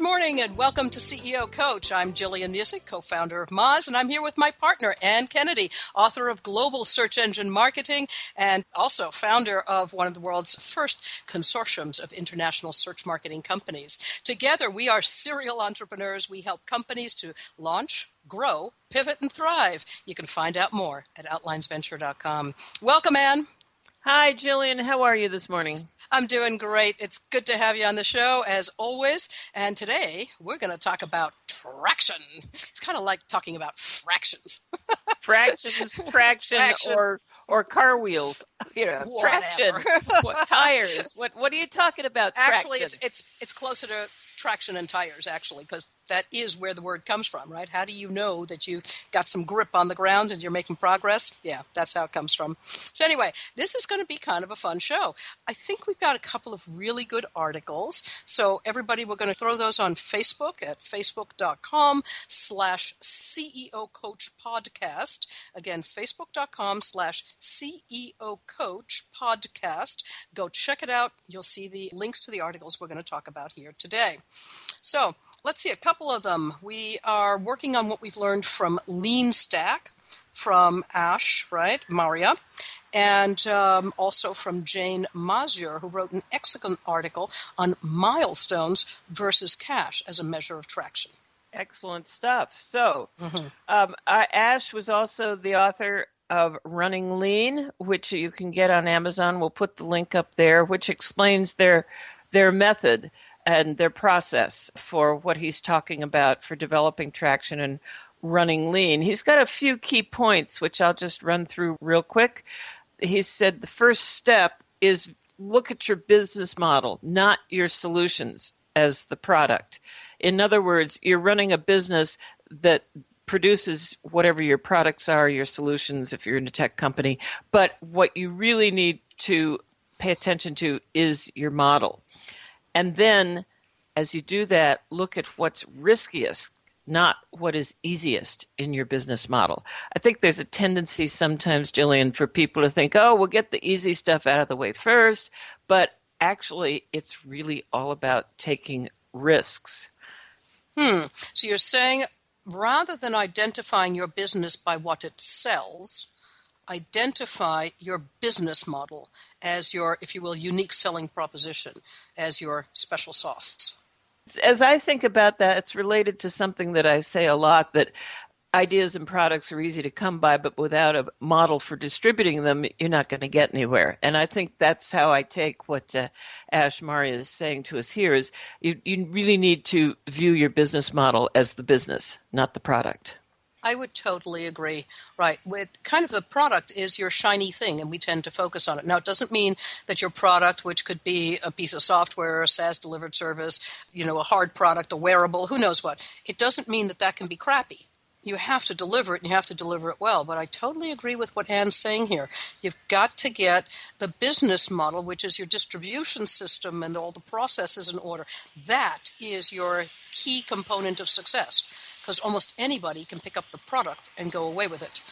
Good morning and welcome to CEO Coach. I'm Jillian Muessig, co founder of Moz, and I'm here with my partner, Ann Kennedy, author of Global Search Engine Marketing and also founder of one of the world's first consortiums of international search marketing companies. Together, we are serial entrepreneurs. We help companies to launch, grow, pivot, and thrive. You can find out more at outlinesventure.com. Welcome, Ann. Hi, Jillian. How are you this morning? I'm doing great. It's good to have you on the show as always. And today we're going to talk about traction. It's kind of like talking about fractions. Fractions, traction, Traction. or or car wheels. You know, traction. What tires? What what are you talking about? Actually, traction? it's it's it's closer to traction and tires actually because that is where the word comes from, right? How do you know that you got some grip on the ground and you're making progress? Yeah, that's how it comes from. So anyway, this is going to be kind of a fun show. I think we've got a couple of really good articles. So everybody, we're going to throw those on Facebook at facebook.com slash CEO Coach Podcast. Again, facebook.com slash CEO Coach Podcast. Go check it out. You'll see the links to the articles we're going to talk about here today. So let's see a couple of them. We are working on what we've learned from Lean Stack from Ash, right, Maria, and um, also from Jane Mazur, who wrote an excellent article on milestones versus cash as a measure of traction. excellent stuff. So, um, I, Ash was also the author of Running Lean, which you can get on Amazon. We'll put the link up there, which explains their their method and their process for what he's talking about for developing traction and running lean. He's got a few key points, which I'll just run through real quick. He said the first step is look at your business model, not your solutions as the product. In other words, you're running a business that produces whatever your products are, your solutions if you're in a tech company. But what you really need to pay attention to is your model. And then, as you do that, look at what's riskiest, not what is easiest in your business model. I think there's a tendency sometimes, Jillian, for people to think, oh, we'll get the easy stuff out of the way first. But actually, it's really all about taking risks. Hmm. So you're saying rather than identifying your business by what it sells, identify your business model as your, if you will, unique selling proposition, as your special sauce. As I think about that, it's related to something that I say a lot that ideas and products are easy to come by, but without a model for distributing them, you're not going to get anywhere. And I think that's how I take what uh, Ash Maurya is saying to us here is you, you really need to view your business model as the business, not the product. I would totally agree. Right. With kind of the product is your shiny thing, and we tend to focus on it. Now, it doesn't mean that your product, which could be a piece of software, a SaaS delivered service, you know, a hard product, a wearable, who knows what, it doesn't mean that that can be crappy you have to deliver it and you have to deliver it well. But I totally agree with what Anne's saying here. You've got to get the business model, which is your distribution system and all the processes in order. That is your key component of success because almost anybody can pick up the product and go away with it.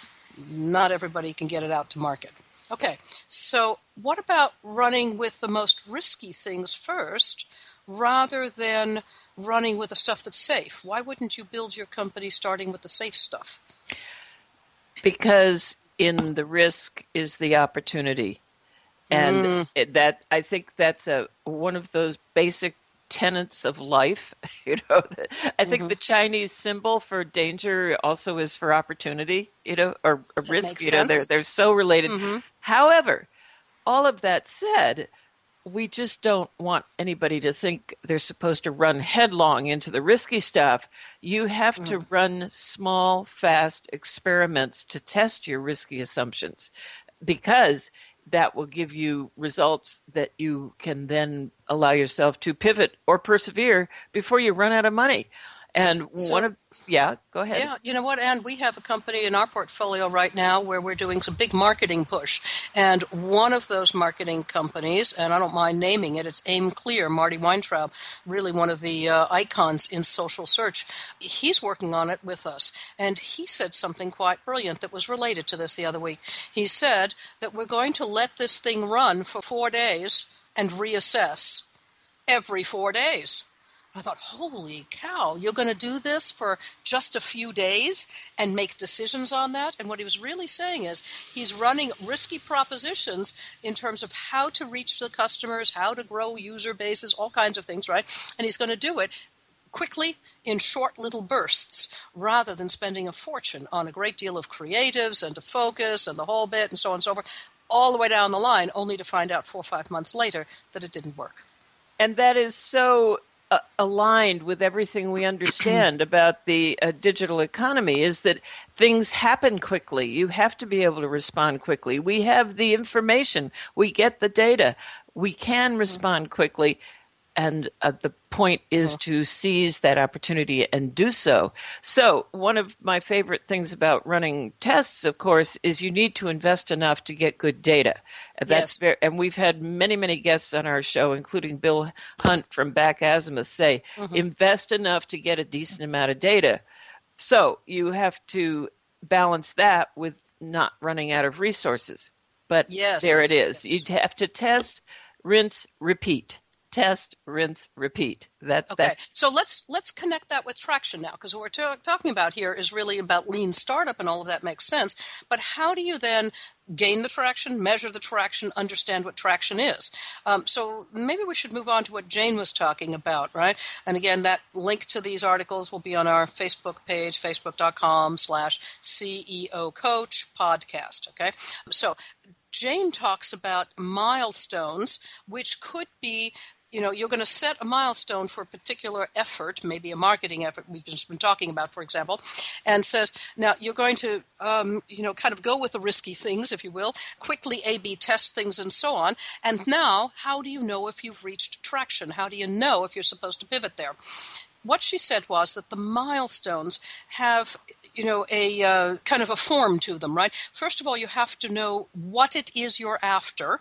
Not everybody can get it out to market. Okay, so what about running with the most risky things first rather than running with the stuff that's safe? Why wouldn't you build your company starting with the safe stuff? Because in the risk is the opportunity. And mm. that I think that's a one of those basic tenets of life. You know, I think mm-hmm. the Chinese symbol for danger also is for opportunity. You know, or, or risk. You know, they're they're so related. Mm-hmm. However, all of that said, we just don't want anybody to think they're supposed to run headlong into the risky stuff. You have mm. to run small, fast experiments to test your risky assumptions because that will give you results that you can then allow yourself to pivot or persevere before you run out of money. And so, one of yeah, go ahead. Yeah, you know what, and we have a company in our portfolio right now where we're doing some big marketing push. And one of those marketing companies, and I don't mind naming it, it's aimClear, Marty Weintraub, really one of the uh, icons in social search. He's working on it with us. And he said something quite brilliant that was related to this the other week. He said that we're going to let this thing run for four days and reassess every four days. I thought, holy cow, you're going to do this for just a few days and make decisions on that? And what he was really saying is he's running risky propositions in terms of how to reach the customers, how to grow user bases, all kinds of things, right? And he's going to do it quickly in short little bursts rather than spending a fortune on a great deal of creatives and to focus and the whole bit and so on and so forth, all the way down the line, only to find out four or five months later that it didn't work. And that is so uh, aligned with everything we understand about the uh, digital economy is that things happen quickly. You have to be able to respond quickly. We have the information, we get the data, we can mm-hmm. respond quickly and uh, the point is uh-huh. to seize that opportunity and do so. So, one of my favorite things about running tests, of course, is you need to invest enough to get good data. And that's yes. very, and we've had many, many guests on our show, including Bill Hunt from Back Azimuth, say mm-hmm. invest enough to get a decent amount of data. So, you have to balance that with not running out of resources. But yes. there it is. Yes. You have to test, rinse, repeat test, rinse, repeat. That, okay. So let's let's connect that with traction now, because what we're t- talking about here is really about lean startup, and all of that makes sense. But how do you then gain the traction, measure the traction, understand what traction is? Um, so maybe we should move on to what Jane was talking about, right? And again, that link to these articles will be on our Facebook page, facebook.com/slash CEO Coach Podcast. Okay. So Jane talks about milestones, which could be you know you're going to set a milestone for a particular effort maybe a marketing effort we've just been talking about for example and says now you're going to um, you know kind of go with the risky things if you will quickly a b test things and so on and now how do you know if you've reached traction? How do you know if you're supposed to pivot there? What she said was that the milestones have you know a uh, kind of a form to them right? First of all you have to know what it is you're after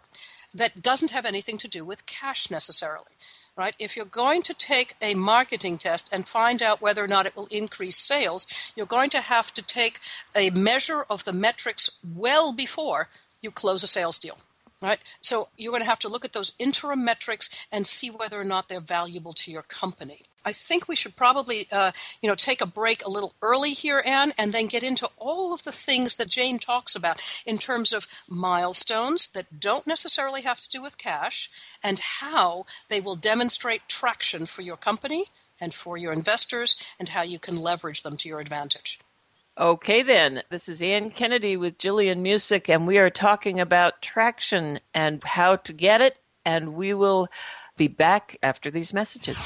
that doesn't have anything to do with cash necessarily right? If you're going to take a marketing test and find out whether or not it will increase sales, you're going to have to take a measure of the metrics well before you close a sales deal. Right? So you're going to have to look at those interim metrics and see whether or not they're valuable to your company. I think we should probably, uh, you know, take a break a little early here, Anne, and then get into all of the things that Jane talks about in terms of milestones that don't necessarily have to do with cash and how they will demonstrate traction for your company and for your investors and how you can leverage them to your advantage. Okay, then. This is Ann Kennedy with Jillian Muessig, and we are talking about traction and how to get it. And we will be back after these messages.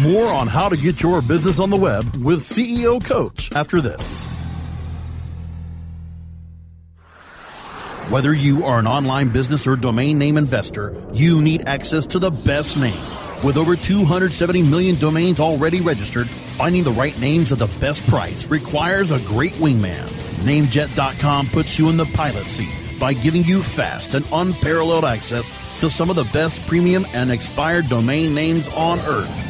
More on how to get your business on the web with CEO Coach after this. Whether you are an online business or domain name investor, you need access to the best names. With over 270 million domains already registered, finding the right names at the best price requires a great wingman. Namejet.com puts you in the pilot seat by giving you fast and unparalleled access to some of the best premium and expired domain names on earth.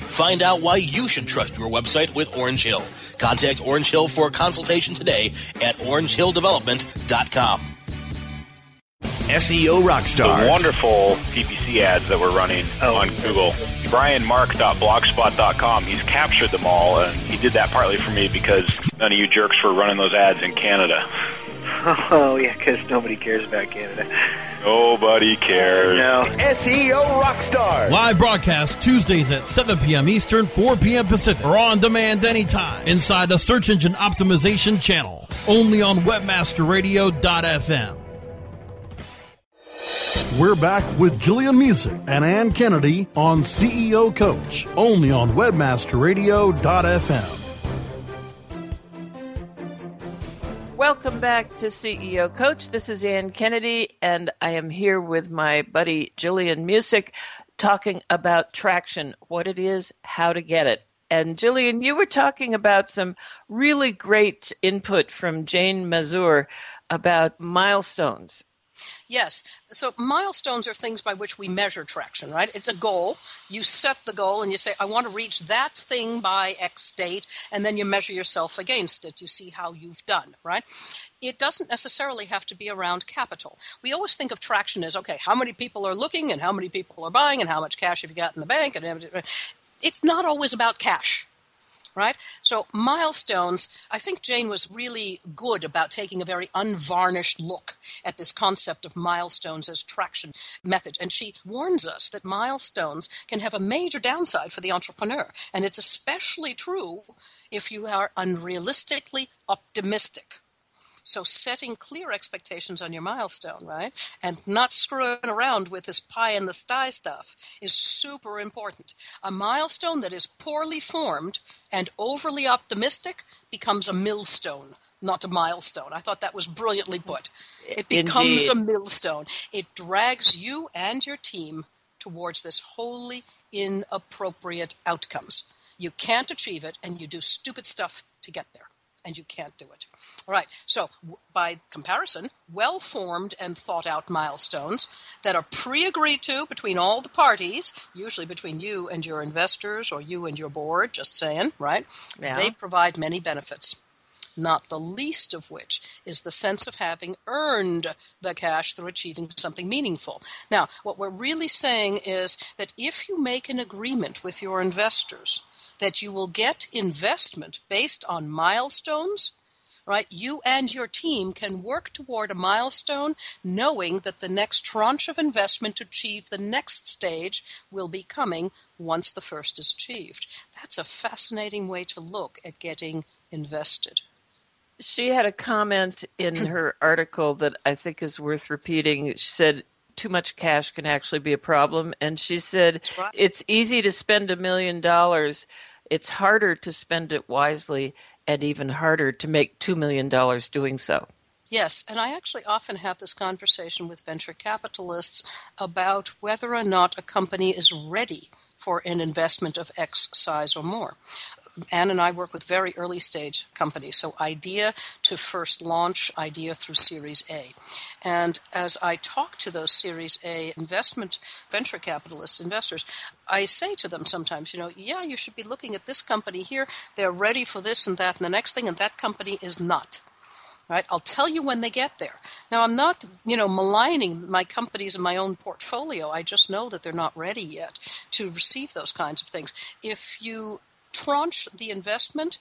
Find out why you should trust your website with Orange Hill. Contact Orange Hill for a consultation today at orangehilldevelopment.com. SEO Rockstars. The wonderful PPC ads that we're running Oh. on Google. BrianMark.blogspot.com. He's captured them all, and he did that partly for me because none of you jerks were running those ads in Canada. Oh yeah, because nobody cares about Canada. Nobody cares. No. SEO Rockstars. Live broadcast Tuesdays at 7 p.m. Eastern, 4 p.m. Pacific, or on demand anytime inside the Search Engine Optimization channel. Only on WebmasterRadio.fm. We're back with Jillian Muessig and Ann Kennedy on CEO Coach, only on WebmasterRadio.fm. Welcome back to CEO Coach. This is Ann Kennedy, and I am here with my buddy Jillian Muessig talking about traction, what it is, how to get it. And Jillian, you were talking about some really great input from Jane Mazur about milestones. Yes. So milestones are things by which we measure traction, right? It's a goal. You set the goal and you say, I want to reach that thing by X date, and then you measure yourself against it. You see how you've done, right? It doesn't necessarily have to be around capital. We always think of traction as, okay, how many people are looking and how many people are buying and how much cash have you got in the bank? And it's not always about cash right? So, milestones, I think Jane was really good about taking a very unvarnished look at this concept of milestones as traction method. And she warns us that milestones can have a major downside for the entrepreneur. And it's especially true if you are unrealistically optimistic. So setting clear expectations on your milestone, right? And not screwing around with this pie in the sky stuff is super important. A milestone that is poorly formed and overly optimistic becomes a millstone, not a milestone. I thought that was brilliantly put. It becomes Indeed. a millstone. It drags you and your team towards this wholly inappropriate outcomes. You can't achieve it and you do stupid stuff to get there and you can't do it. All right. So, w- by comparison, well formed and thought out milestones that are pre agreed to between all the parties, usually between you and your investors or you and your board, just saying, right? Yeah. They provide many benefits. Not the least of which is the sense of having earned the cash through achieving something meaningful. Now, what we're really saying is that if you make an agreement with your investors that you will get investment based on milestones, right? You and your team can work toward a milestone knowing that the next tranche of investment to achieve the next stage will be coming once the first is achieved. That's a fascinating way to look at getting invested. She had a comment in her article that I think is worth repeating. She said, too much cash can actually be a problem. And she said, right. it's easy to spend a million dollars. It's harder to spend it wisely and even harder to make $2 million doing so. Yes, and I actually often have this conversation with venture capitalists about whether or not a company is ready for an investment of X size or more. Ann and I work with very early stage companies, so idea to first launch, idea through Series A. And as I talk to those Series A investment venture capitalists, investors, I say to them sometimes, you know, yeah, you should be looking at this company here. They're ready for this and that and the next thing, and that company is not. Right? I'll tell you when they get there. Now, I'm not, you know, maligning my companies and my own portfolio. I just know that they're not ready yet to receive those kinds of things. If you tranche the investment,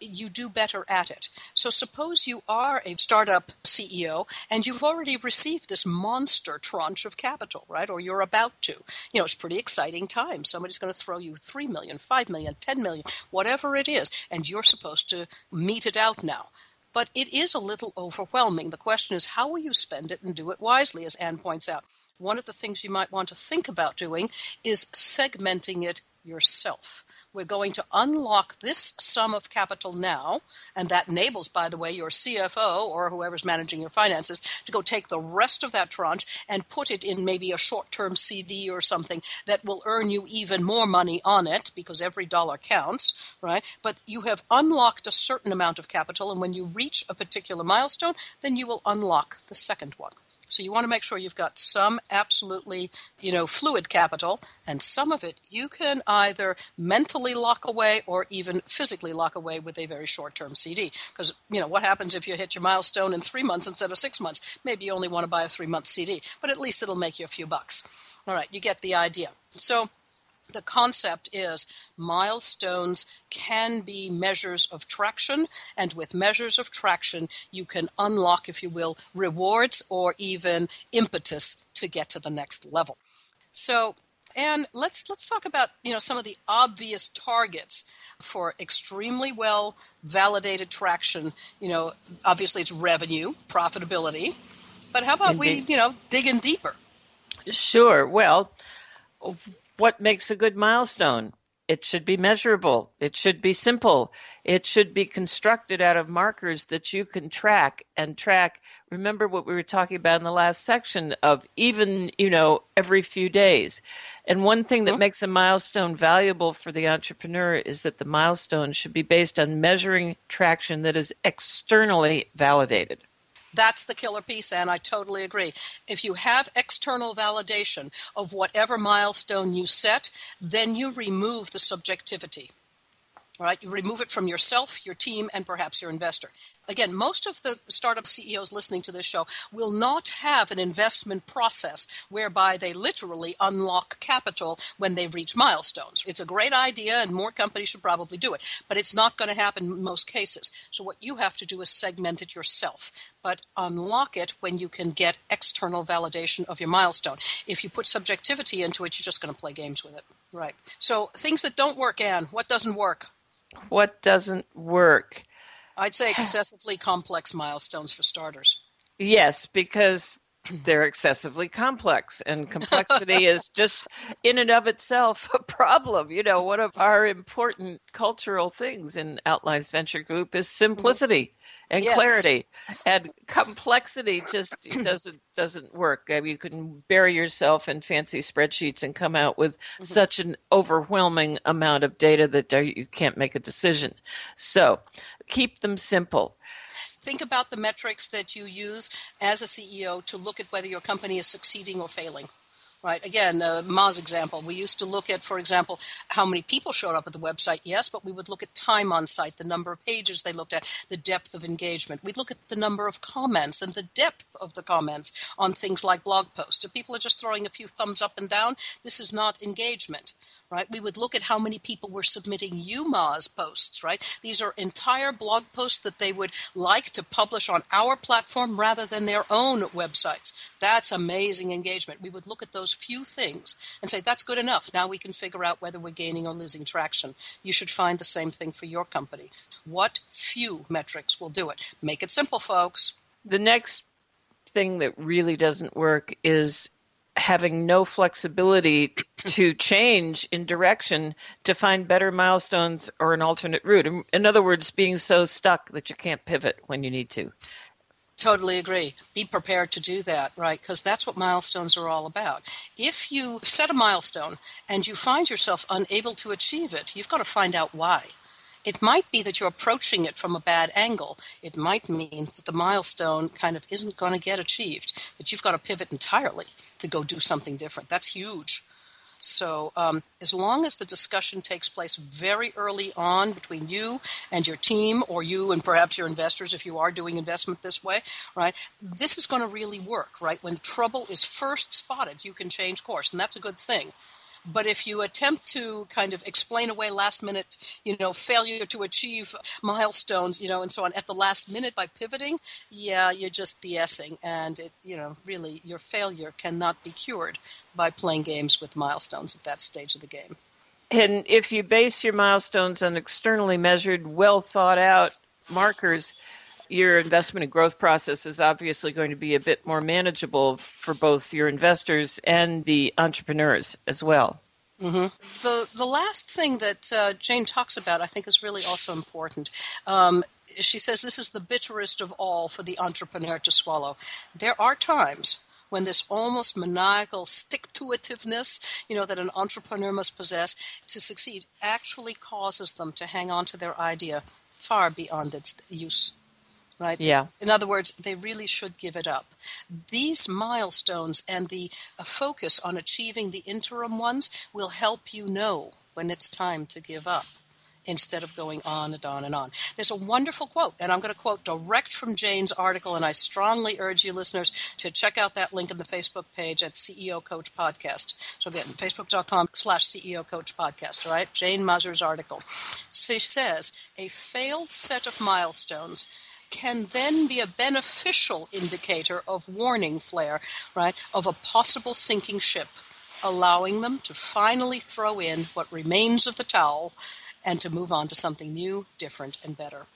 you do better at it. So suppose you are a startup CEO and you've already received this monster tranche of capital, right? Or you're about to. You know, it's pretty exciting time. Somebody's going to throw you 3 million, 5 million, 10 million, whatever it is, and you're supposed to meet it out now. But it is a little overwhelming. The question is how will you spend it and do it wisely as Anne points out. One of the things you might want to think about doing is segmenting it yourself. We're going to unlock this sum of capital now, and that enables, by the way, your CFO or whoever's managing your finances to go take the rest of that tranche and put it in maybe a short term CD or something that will earn you even more money on it because every dollar counts, right? But you have unlocked a certain amount of capital, and when you reach a particular milestone, then you will unlock the second one. So you want to make sure you've got some absolutely, you know, fluid capital, and some of it you can either mentally lock away or even physically lock away with a very short-term CD. Because you know what happens if you hit your milestone in three months instead of six months? Maybe you only want to buy a three-month CD, but at least it'll make you a few bucks. All right, you get the idea. So the concept is milestones can be measures of traction, and with measures of traction, you can unlock, if you will, rewards or even impetus to get to the next level. So, and let's let's talk about you know some of the obvious targets for extremely well validated traction. You know, obviously it's revenue, profitability, but how about Indeed. we you know dig in deeper? Sure. Well what makes a good milestone? It should be measurable. It should be simple. It should be constructed out of markers that you can track and track. Remember what we were talking about in the last section of even, you know, every few days. And one thing that mm-hmm. makes a milestone valuable for the entrepreneur is that the milestone should be based on measuring traction that is externally validated. That's the killer piece, and I totally agree. If you have external validation of whatever milestone you set, then you remove the subjectivity. Right? You remove it from yourself, your team, and perhaps your investor. Again, most of the startup CEOs listening to this show will not have an investment process whereby they literally unlock capital when they reach milestones. It's a great idea, and more companies should probably do it, but it's not going to happen in most cases. So, what you have to do is segment it yourself, but unlock it when you can get external validation of your milestone. If you put subjectivity into it, you're just going to play games with it. Right. So, things that don't work, Anne, what doesn't work? What doesn't work? I'd say excessively complex milestones for starters. Yes, because they're excessively complex and complexity is just in and of itself a problem you know one of our important cultural things in outlines venture group is simplicity and yes. clarity and complexity just doesn't doesn't work I mean, you can bury yourself in fancy spreadsheets and come out with mm-hmm. such an overwhelming amount of data that you can't make a decision so keep them simple think about the metrics that you use as a CEO to look at whether your company is succeeding or failing. Right. Again, uh, Moz's example. We used to look at, for example, how many people showed up at the website. Yes, but we would look at time on site, the number of pages they looked at, the depth of engagement. We'd look at the number of comments and the depth of the comments on things like blog posts. If people are just throwing a few thumbs up and down, this is not engagement right? We would look at how many people were submitting YouMoz posts, right? These are entire blog posts that they would like to publish on our platform rather than their own websites. That's amazing engagement. We would look at those few things and say, that's good enough. Now we can figure out whether we're gaining or losing traction. You should find the same thing for your company. What few metrics will do it? Make it simple, folks. The next thing that really doesn't work is having no flexibility to change in direction to find better milestones or an alternate route. In other words, being so stuck that you can't pivot when you need to. Totally agree. Be prepared to do that, right? Because that's what milestones are all about. If you set a milestone and you find yourself unable to achieve it, you've got to find out why. It might be that you're approaching it from a bad angle. It might mean that the milestone kind of isn't going to get achieved, that you've got to pivot entirely to go do something different. That's huge. So, um, as long as the discussion takes place very early on between you and your team, or you and perhaps your investors, if you are doing investment this way, right, this is going to really work, right? When trouble is first spotted, you can change course, and that's a good thing. But if you attempt to kind of explain away last minute, you know, failure to achieve milestones, you know, and so on at the last minute by pivoting, yeah, you're just BSing. And it, you know, really your failure cannot be cured by playing games with milestones at that stage of the game. And if you base your milestones on externally measured, well thought out markers, your investment and growth process is obviously going to be a bit more manageable for both your investors and the entrepreneurs as well. Mm-hmm. The the last thing that uh, Jane talks about, I think, is really also important. Um, she says this is the bitterest of all for the entrepreneur to swallow. There are times when this almost maniacal stick to itiveness, you know, that an entrepreneur must possess to succeed actually causes them to hang on to their idea far beyond its use right? Yeah. In other words, they really should give it up. These milestones and the uh, focus on achieving the interim ones will help you know when it's time to give up instead of going on and on and on. There's a wonderful quote, and I'm going to quote direct from Jane's article, and I strongly urge you listeners to check out that link in the Facebook page at CEO Coach Podcast. So again, facebook.com slash CEO Coach Podcast, all right? Jane Muzzer's article. She says, a failed set of milestones – can then be a beneficial indicator of warning flare, right, of a possible sinking ship, allowing them to finally throw in what remains of the towel and to move on to something new, different, and better.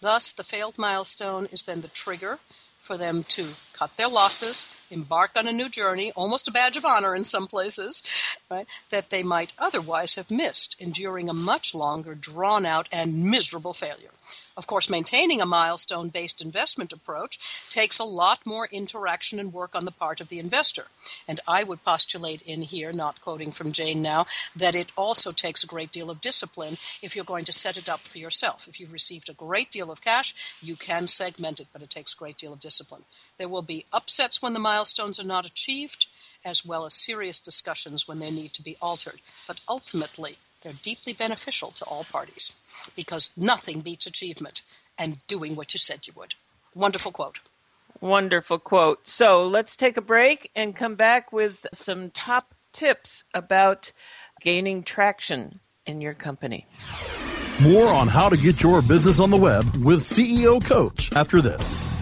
Thus, the failed milestone is then the trigger for them to cut their losses, embark on a new journey, almost a badge of honor in some places, right, that they might otherwise have missed, enduring a much longer, drawn out, and miserable failure. Of course, maintaining a milestone based investment approach takes a lot more interaction and work on the part of the investor. And I would postulate in here, not quoting from Jane now, that it also takes a great deal of discipline if you're going to set it up for yourself. If you've received a great deal of cash, you can segment it, but it takes a great deal of discipline. There will be upsets when the milestones are not achieved, as well as serious discussions when they need to be altered. But ultimately, they're deeply beneficial to all parties because nothing beats achievement and doing what you said you would. Wonderful quote. Wonderful quote. So let's take a break and come back with some top tips about gaining traction in your company. More on how to get your business on the web with CEO Coach after this.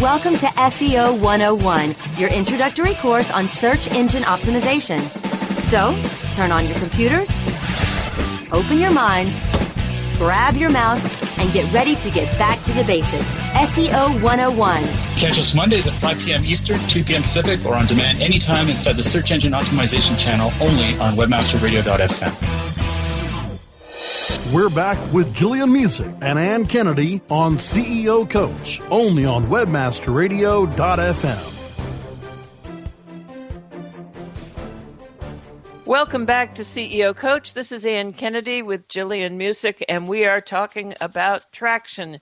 Welcome to SEO 101, your introductory course on search engine optimization. So, turn on your computers, open your minds, grab your mouse, and get ready to get back to the basics. SEO 101. Catch us Mondays at 5 p.m. Eastern, 2 p.m. Pacific, or on demand anytime inside the Search Engine Optimization channel only on webmasterradio.fm. We're back with Jillian Muessig and Ann Kennedy on CEO Coach, only on WebmasterRadio.fm. Welcome back to CEO Coach. This is Ann Kennedy with Jillian Muessig, and we are talking about traction,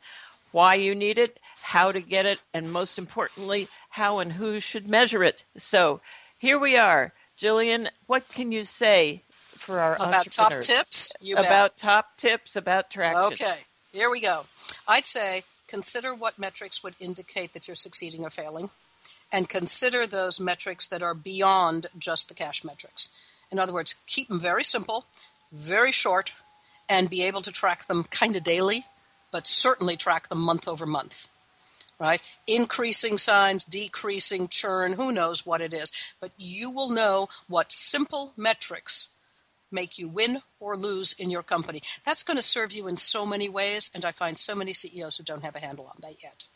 why you need it, how to get it, and most importantly, how and who should measure it. So here we are. Jillian, what can you say for our about top tips? You about bet. top tips about traction. Okay, here we go. I'd say consider what metrics would indicate that you're succeeding or failing, and consider those metrics that are beyond just the cash metrics. In other words, keep them very simple, very short, and be able to track them kind of daily, but certainly track them month over month. Right? Increasing signs, decreasing churn, who knows what it is. But you will know what simple metrics make you win or lose in your company. That's going to serve you in so many ways, and I find so many CEOs who don't have a handle on that yet.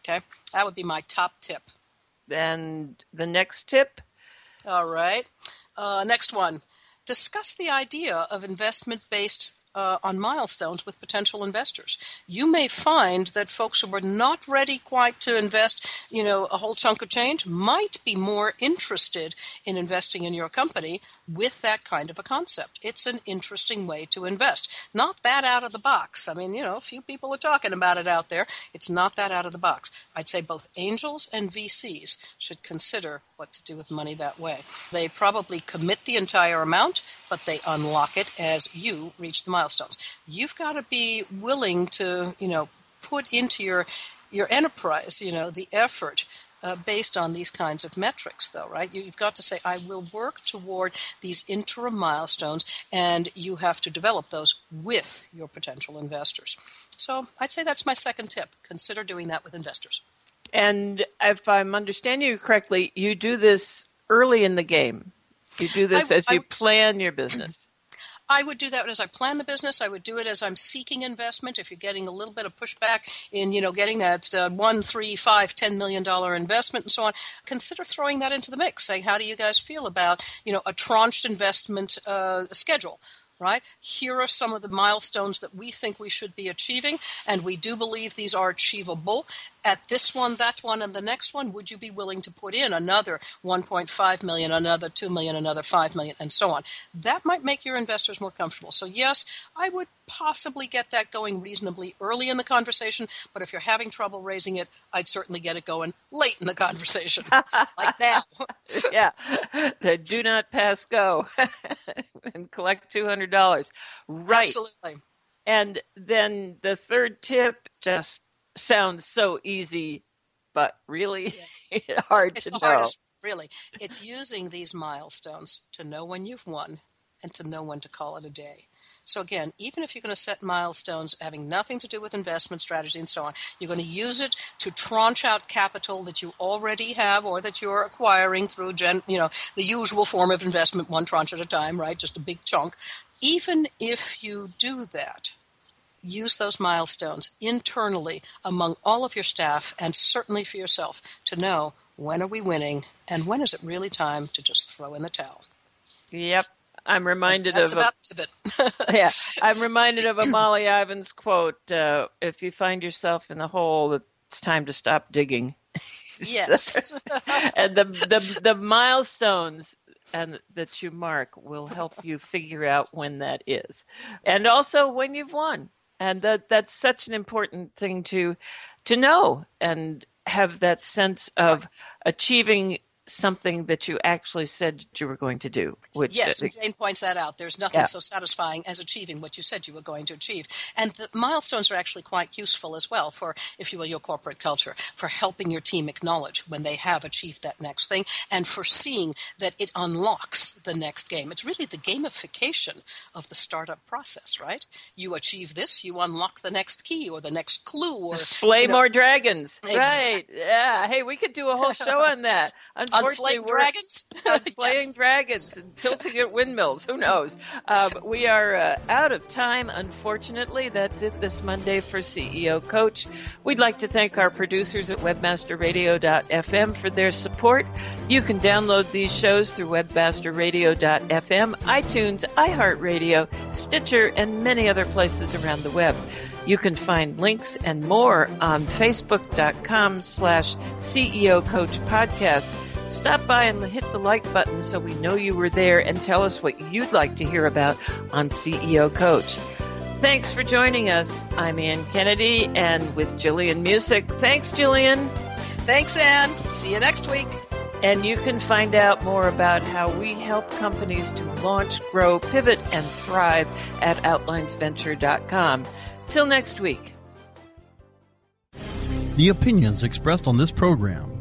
Okay? That would be my top tip. And the next tip? All right. Uh, next one. Discuss the idea of investment based uh, on milestones with potential investors. You may find that folks who are not ready quite to invest, you know, a whole chunk of change might be more interested in investing in your company with that kind of a concept. It's an interesting way to invest. Not that out of the box. I mean, you know, few people are talking about it out there. It's not that out of the box. I'd say both angels and VCs should consider what to do with money that way. They probably commit the entire amount, but they unlock it as you reach the milestones. You've got to be willing to, you know, put into your your enterprise, you know, the effort uh, based on these kinds of metrics, though, right? You've got to say, I will work toward these interim milestones, and you have to develop those with your potential investors. So I'd say that's my second tip. Consider doing that with investors. And if I'm understanding you correctly, you do this early in the game. You do this I- as you I- plan your business. I would do that as I plan the business. I would do it as I'm seeking investment. If you're getting a little bit of pushback in, you know, getting that uh, one, three, five, ten million dollar investment and so on, consider throwing that into the mix. Saying, how do you guys feel about, you know, a tranched investment uh, schedule? Right? Here are some of the milestones that we think we should be achieving, and we do believe these are achievable. At this one, that one, and the next one, would you be willing to put in another 1.5 million, another 2 million, another 5 million, and so on? That might make your investors more comfortable. So, yes, I would possibly get that going reasonably early in the conversation, but if you're having trouble raising it, I'd certainly get it going late in the conversation, like now. yeah, the do not pass go and collect two hundred dollars. Right. Absolutely. And then the third tip just sounds so easy, but really hard It's to know. hardest, really. It's using these milestones to know when you've won and to know when to call it a day. So again, even if you're going to set milestones having nothing to do with investment strategy and so on, you're going to use it to tranche out capital that you already have or that you're acquiring through gen, you know, the usual form of investment, one tranche at a time, right? Just a big chunk. Even if you do that, use those milestones internally among all of your staff and certainly for yourself to know when are we winning and when is it really time to just throw in the towel. Yep. I'm reminded That's of about a, pivot. yeah. I'm reminded of a Molly Ivins quote: uh, "If you find yourself in the hole, it's time to stop digging." yes. and the the the milestones and that you mark will help you figure out when that is, and also when you've won. And that that's such an important thing to to know and have that sense of achieving something that you actually said you were going to do. Which Yes, uh, Jane points that out. There's nothing Yeah. so satisfying as achieving what you said you were going to achieve. And the milestones are actually quite useful as well for, if you will, your corporate culture, for helping your team acknowledge when they have achieved that next thing and for seeing that it unlocks the next game. It's really the gamification of the startup process, right? You achieve this, you unlock the next key or the next clue or slay you know- more dragons. Right. Yeah. Hey, we could do a whole show on that. Unfortunately, slaying dragons? on slaying dragons and tilting at windmills. Who knows? Um, we are uh, out of time, unfortunately. That's it this Monday for CEO Coach. We'd like to thank our producers at webmasterradio.fm for their support. You can download these shows through webmasterradio.fm, iTunes, iHeartRadio, Stitcher, and many other places around the web. You can find links and more on facebook.com slash CEO Coach Podcast. Stop by and hit the like button so we know you were there and tell us what you'd like to hear about on CEO Coach. Thanks for joining us. I'm Ann Kennedy and with Jillian Muessig. Thanks, Jillian. Thanks, Ann. See you next week. And you can find out more about how we help companies to launch, grow, pivot, and thrive at outlinesventure.com. Till next week. The opinions expressed on this program